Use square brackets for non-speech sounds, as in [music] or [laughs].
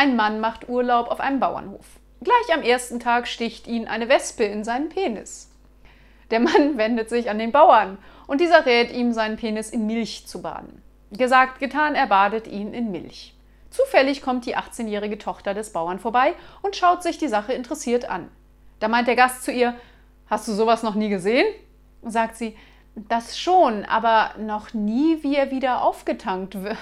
Ein Mann macht Urlaub auf einem Bauernhof. Gleich am ersten Tag sticht ihn eine Wespe in seinen Penis. Der Mann [laughs] wendet sich an den Bauern und dieser rät ihm, seinen Penis in Milch zu baden. Gesagt, getan, er badet ihn in Milch. Zufällig kommt die 18-jährige Tochter des Bauern vorbei und schaut sich die Sache interessiert an. Da meint der Gast zu ihr, Hast du sowas noch nie gesehen? Sagt sie, das schon, aber noch nie, wie er wieder aufgetankt wird.